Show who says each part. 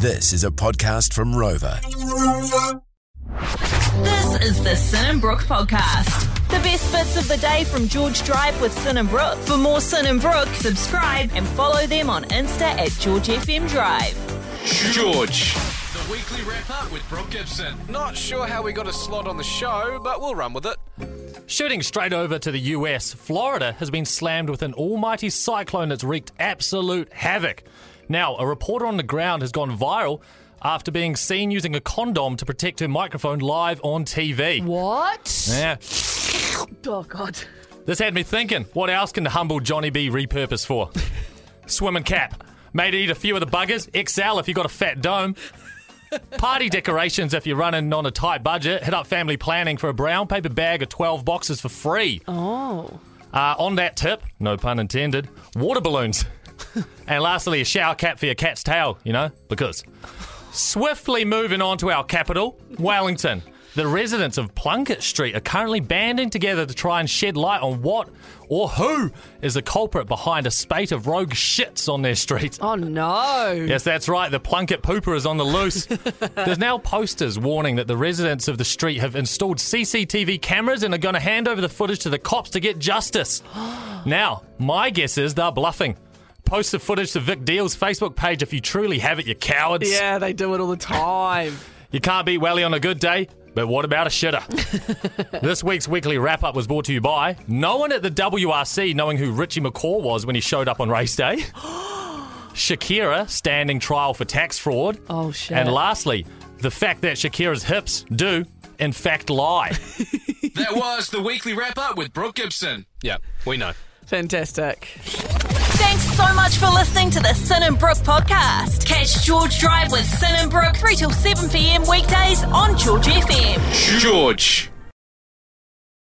Speaker 1: This is a podcast from Rova.
Speaker 2: This is the Sin and Brook podcast. The best bits of the day from George Drive with Sin and Brook. For more Sin and Brook, subscribe and follow them on Insta at George FM Drive.
Speaker 3: George. The weekly wrap up with Brooke Gibson. Not sure how we got a slot on the show, but we'll run with it.
Speaker 4: Shooting straight over to the US, Florida has been slammed with an almighty cyclone that's wreaked absolute havoc. Now, a reporter on the ground has gone viral after being seen using a condom to protect her microphone live on TV.
Speaker 5: What?
Speaker 4: Yeah.
Speaker 5: Oh, God.
Speaker 4: This had me thinking, what else can the humble Johnny be repurposed for? Swimming cap. Made eat a few of the buggers. XL if you got a fat dome. Party decorations if you're running on a tight budget. Hit up family planning for a brown paper bag of 12 boxes for free.
Speaker 5: Oh.
Speaker 4: Uh, on that tip, no pun intended, water balloons. and lastly, a shower cap for your cat's tail, you know, because. Swiftly moving on to our capital, Wellington. The residents of Plunkett Street are currently banding together to try and shed light on what or who is the culprit behind a spate of rogue shits on their street.
Speaker 5: Oh, no.
Speaker 4: Yes, that's right. The Plunkett pooper is on the loose. There's now posters warning that the residents of the street have installed CCTV cameras and are going to hand over the footage to the cops to get justice. now, my guess is they're bluffing. Post the footage to Vic Deal's Facebook page if you truly have it, you cowards.
Speaker 5: Yeah, they do it all the time.
Speaker 4: You can't beat Welly on a good day, but what about a shitter? this week's weekly wrap up was brought to you by no one at the WRC knowing who Richie McCaw was when he showed up on race day. Shakira standing trial for tax fraud.
Speaker 5: Oh, shit.
Speaker 4: And lastly, the fact that Shakira's hips do, in fact, lie.
Speaker 3: That was the weekly wrap up with Brooke Gibson. Yeah, we know.
Speaker 5: Fantastic.
Speaker 2: Thanks so much for listening to the Sin and Brook podcast. Catch George Drive with Sin and Brook 3 till 7 p.m. weekdays on George FM.
Speaker 3: George.